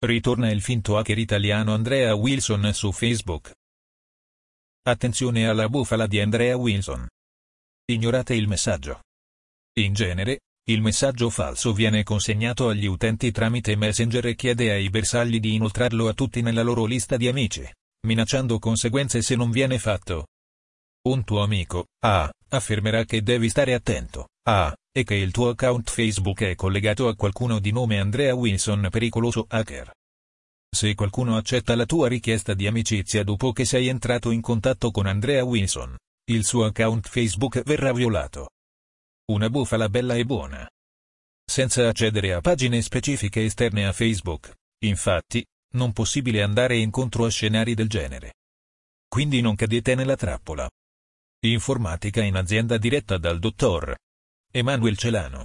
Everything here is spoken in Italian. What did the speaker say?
Ritorna il finto hacker italiano Andrea Wilson su Facebook. Attenzione alla bufala di Andrea Wilson. Ignorate il messaggio. In genere, il messaggio falso viene consegnato agli utenti tramite Messenger e chiede ai bersagli di inoltrarlo a tutti nella loro lista di amici, minacciando conseguenze se non viene fatto. Un tuo amico, A, affermerà che devi stare attento, A, e che il tuo account Facebook è collegato a qualcuno di nome Andrea Wilson pericoloso hacker. Se qualcuno accetta la tua richiesta di amicizia dopo che sei entrato in contatto con Andrea Wilson, il suo account Facebook verrà violato. Una bufala bella e buona. Senza accedere a pagine specifiche esterne a Facebook, infatti, non possibile andare incontro a scenari del genere. Quindi non cadete nella trappola. Informatica in azienda diretta dal dottor Emanuel Celano.